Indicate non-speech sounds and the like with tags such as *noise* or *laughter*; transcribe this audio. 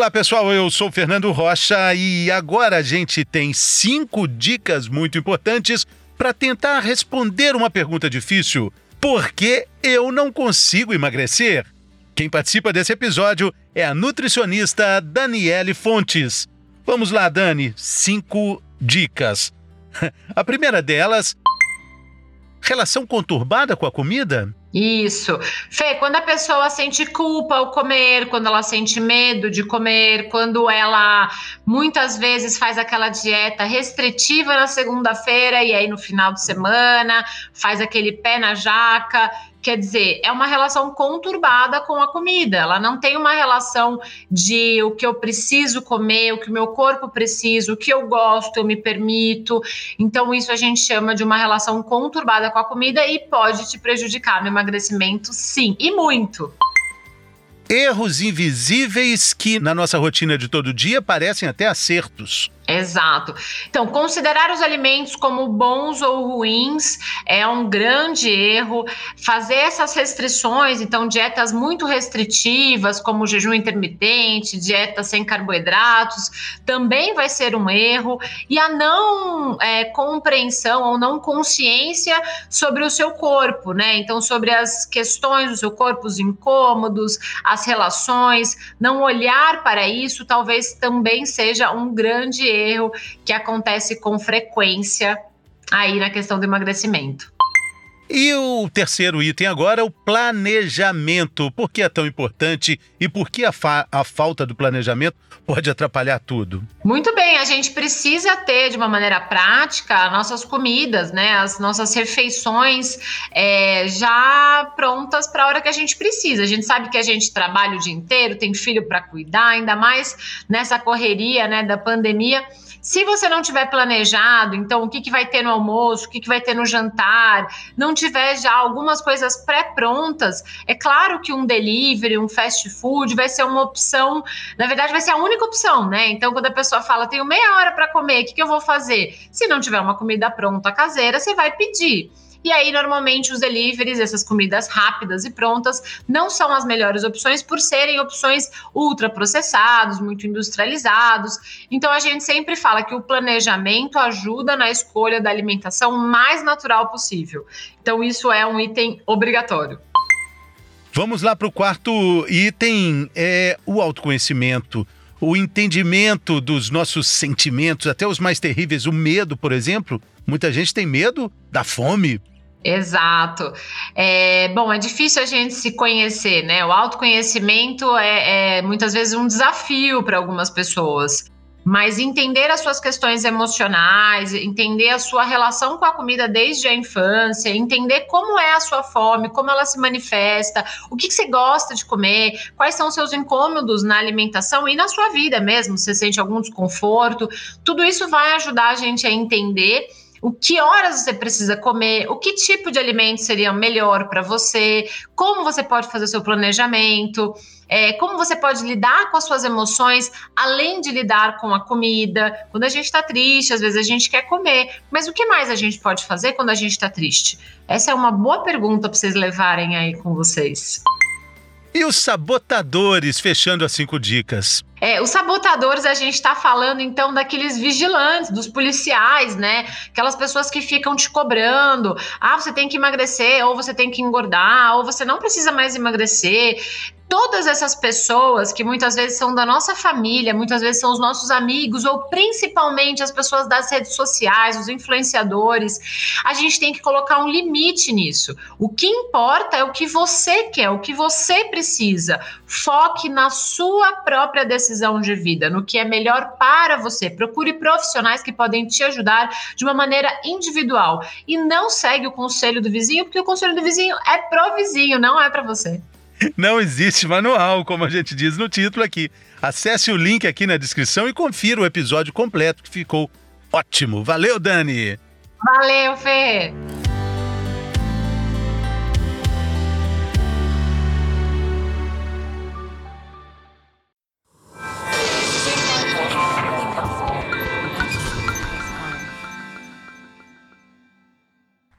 Olá pessoal, eu sou Fernando Rocha e agora a gente tem cinco dicas muito importantes para tentar responder uma pergunta difícil: por que eu não consigo emagrecer? Quem participa desse episódio é a nutricionista Daniele Fontes. Vamos lá, Dani, cinco dicas. *laughs* A primeira delas, relação conturbada com a comida? Isso. Fê, quando a pessoa sente culpa ao comer, quando ela sente medo de comer, quando ela muitas vezes faz aquela dieta restritiva na segunda-feira e aí no final de semana faz aquele pé na jaca, Quer dizer, é uma relação conturbada com a comida. Ela não tem uma relação de o que eu preciso comer, o que o meu corpo precisa, o que eu gosto, eu me permito. Então, isso a gente chama de uma relação conturbada com a comida e pode te prejudicar no emagrecimento, sim, e muito erros invisíveis que na nossa rotina de todo dia parecem até acertos. Exato. Então, considerar os alimentos como bons ou ruins é um grande erro. Fazer essas restrições, então, dietas muito restritivas, como jejum intermitente, dieta sem carboidratos, também vai ser um erro. E a não é, compreensão ou não consciência sobre o seu corpo, né? Então, sobre as questões do seu corpo, os incômodos, as relações, não olhar para isso talvez também seja um grande erro erro que acontece com frequência aí na questão do emagrecimento. E o terceiro item agora, o planejamento. Por que é tão importante e por que a, fa a, falta do planejamento pode atrapalhar tudo? Muito bem, a gente precisa ter de uma maneira prática nossas comidas, né? As nossas refeições é, já prontas para a hora que a gente precisa. A gente sabe que a gente trabalha o dia inteiro, tem filho para cuidar, ainda mais nessa correria né, da pandemia. Se você não tiver planejado, então o que, que vai ter no almoço, o que, que vai ter no jantar, não tiver já algumas coisas pré-prontas, é claro que um delivery, um fast food vai ser uma opção, na verdade vai ser a única opção, né? Então quando a pessoa fala, tenho meia hora para comer, o que, que eu vou fazer? Se não tiver uma comida pronta caseira, você vai pedir. E aí, normalmente, os deliveries, essas comidas rápidas e prontas, não são as melhores opções por serem opções ultraprocessados, muito industrializados. Então, a gente sempre fala que o planejamento ajuda na escolha da alimentação mais natural possível. Então, isso é um item obrigatório. Vamos lá para o quarto item, é o autoconhecimento o entendimento dos nossos sentimentos, até os mais terríveis, o medo, por exemplo. Muita gente tem medo da fome, Exato. É, bom, é difícil a gente se conhecer, né? O autoconhecimento é, é muitas vezes um desafio para algumas pessoas. Mas entender as suas questões emocionais, entender a sua relação com a comida desde a infância, entender como é a sua fome, como ela se manifesta, o que, que você gosta de comer, quais são os seus incômodos na alimentação e na sua vida mesmo, se você sente algum desconforto, tudo isso vai ajudar a gente a entender o que horas você precisa comer, o que tipo de alimento seria melhor para você, como você pode fazer seu planejamento, é, como você pode lidar com as suas emoções, além de lidar com a comida. Quando a gente está triste, às vezes a gente quer comer, mas o que mais a gente pode fazer quando a gente está triste? Essa é uma boa pergunta para vocês levarem aí com vocês. E os sabotadores, fechando as cinco dicas. É, os sabotadores, a gente está falando então daqueles vigilantes, dos policiais, né? Aquelas pessoas que ficam te cobrando. Ah, você tem que emagrecer, ou você tem que engordar, ou você não precisa mais emagrecer todas essas pessoas que muitas vezes são da nossa família, muitas vezes são os nossos amigos, ou principalmente as pessoas das redes sociais, os influenciadores, a gente tem que colocar um limite nisso. O que importa é o que você quer, o que você precisa. Foque na sua própria decisão de vida, no que é melhor para você. Procure profissionais que podem te ajudar de uma maneira individual e não segue o conselho do vizinho, porque o conselho do vizinho é pro vizinho, não é para você. Não existe manual, como a gente diz no título aqui. Acesse o link aqui na descrição e confira o episódio completo que ficou ótimo. Valeu, Dani! Valeu, Fê!